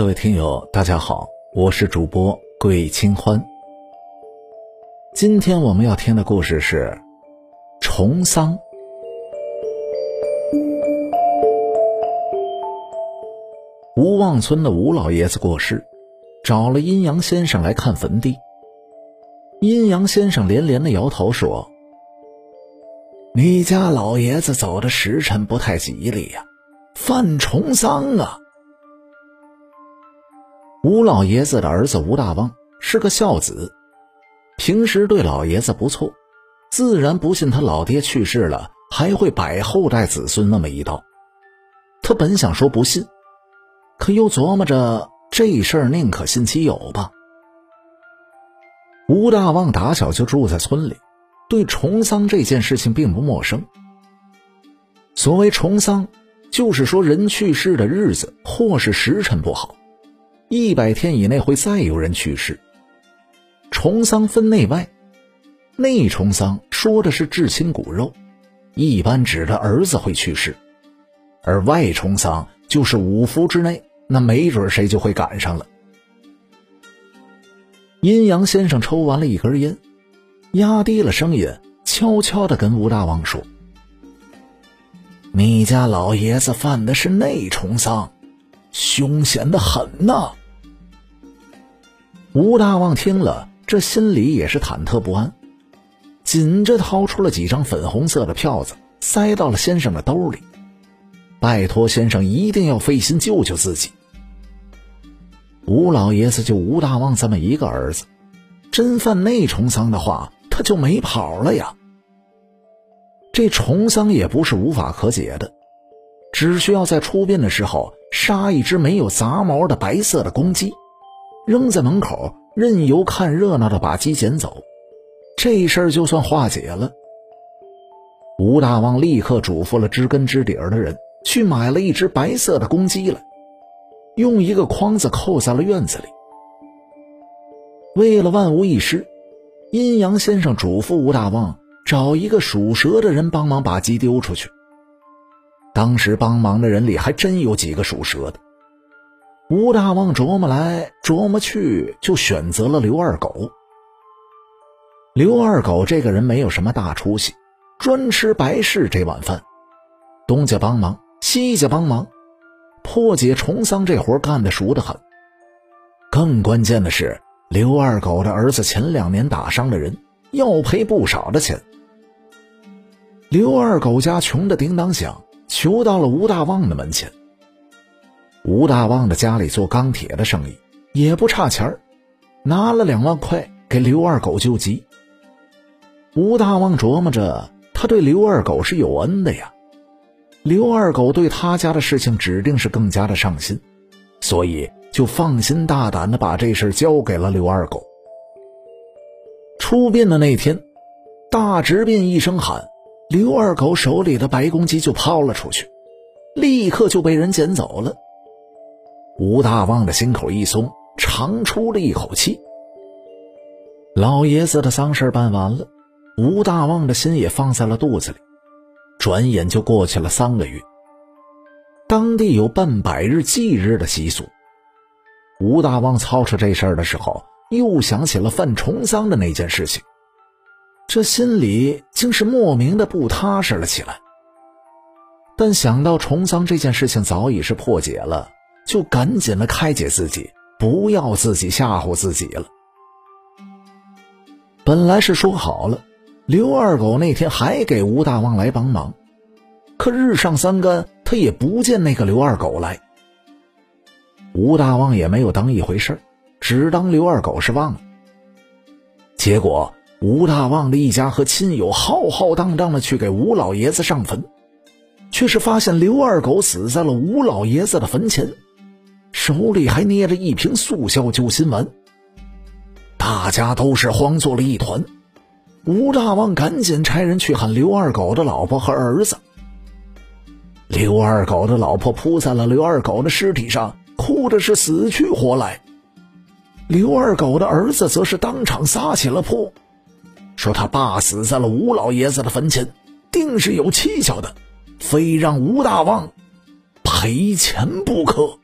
各位听友，大家好，我是主播桂清欢。今天我们要听的故事是重丧。吴旺村的吴老爷子过世，找了阴阳先生来看坟地。阴阳先生连连的摇头说：“你家老爷子走的时辰不太吉利呀，犯重丧啊。”吴老爷子的儿子吴大旺是个孝子，平时对老爷子不错，自然不信他老爹去世了还会摆后代子孙那么一道。他本想说不信，可又琢磨着这事儿宁可信其有吧。吴大旺打小就住在村里，对重丧这件事情并不陌生。所谓重丧，就是说人去世的日子或是时辰不好。一百天以内会再有人去世。重丧分内外，内重丧说的是至亲骨肉，一般指的儿子会去世；而外重丧就是五福之内，那没准谁就会赶上了。阴阳先生抽完了一根烟，压低了声音，悄悄的跟吴大旺说：“你家老爷子犯的是内重丧，凶险的很呐。”吴大旺听了，这心里也是忐忑不安，紧着掏出了几张粉红色的票子，塞到了先生的兜里，拜托先生一定要费心救救自己。吴老爷子就吴大旺这么一个儿子，真犯内重丧的话，他就没跑了呀。这重丧也不是无法可解的，只需要在出殡的时候杀一只没有杂毛的白色的公鸡。扔在门口，任由看热闹的把鸡捡走，这事儿就算化解了。吴大旺立刻嘱咐了知根知底儿的人，去买了一只白色的公鸡来，用一个筐子扣在了院子里。为了万无一失，阴阳先生嘱咐吴大旺找一个属蛇的人帮忙把鸡丢出去。当时帮忙的人里还真有几个属蛇的。吴大旺琢磨来琢磨去，就选择了刘二狗。刘二狗这个人没有什么大出息，专吃白事这碗饭，东家帮忙，西家帮忙，破解重丧这活干得熟得很。更关键的是，刘二狗的儿子前两年打伤了人，要赔不少的钱。刘二狗家穷的叮当响，求到了吴大旺的门前。吴大旺的家里做钢铁的生意，也不差钱儿，拿了两万块给刘二狗救急。吴大旺琢磨着，他对刘二狗是有恩的呀，刘二狗对他家的事情指定是更加的上心，所以就放心大胆的把这事交给了刘二狗。出殡的那天，大直殡一声喊，刘二狗手里的白公鸡就抛了出去，立刻就被人捡走了。吴大旺的心口一松，长出了一口气。老爷子的丧事办完了，吴大旺的心也放在了肚子里。转眼就过去了三个月。当地有办百日祭日的习俗。吴大旺操持这事儿的时候，又想起了犯重丧的那件事情，这心里竟是莫名的不踏实了起来。但想到重丧这件事情早已是破解了。就赶紧的开解自己，不要自己吓唬自己了。本来是说好了，刘二狗那天还给吴大旺来帮忙，可日上三竿，他也不见那个刘二狗来。吴大旺也没有当一回事只当刘二狗是忘了。结果，吴大旺的一家和亲友浩浩荡荡的去给吴老爷子上坟，却是发现刘二狗死在了吴老爷子的坟前。手里还捏着一瓶速效救心丸，大家都是慌作了一团。吴大旺赶紧差人去喊刘二狗的老婆和儿子。刘二狗的老婆扑在了刘二狗的尸体上，哭的是死去活来。刘二狗的儿子则是当场撒起了泼，说他爸死在了吴老爷子的坟前，定是有蹊跷的，非让吴大旺赔钱不可。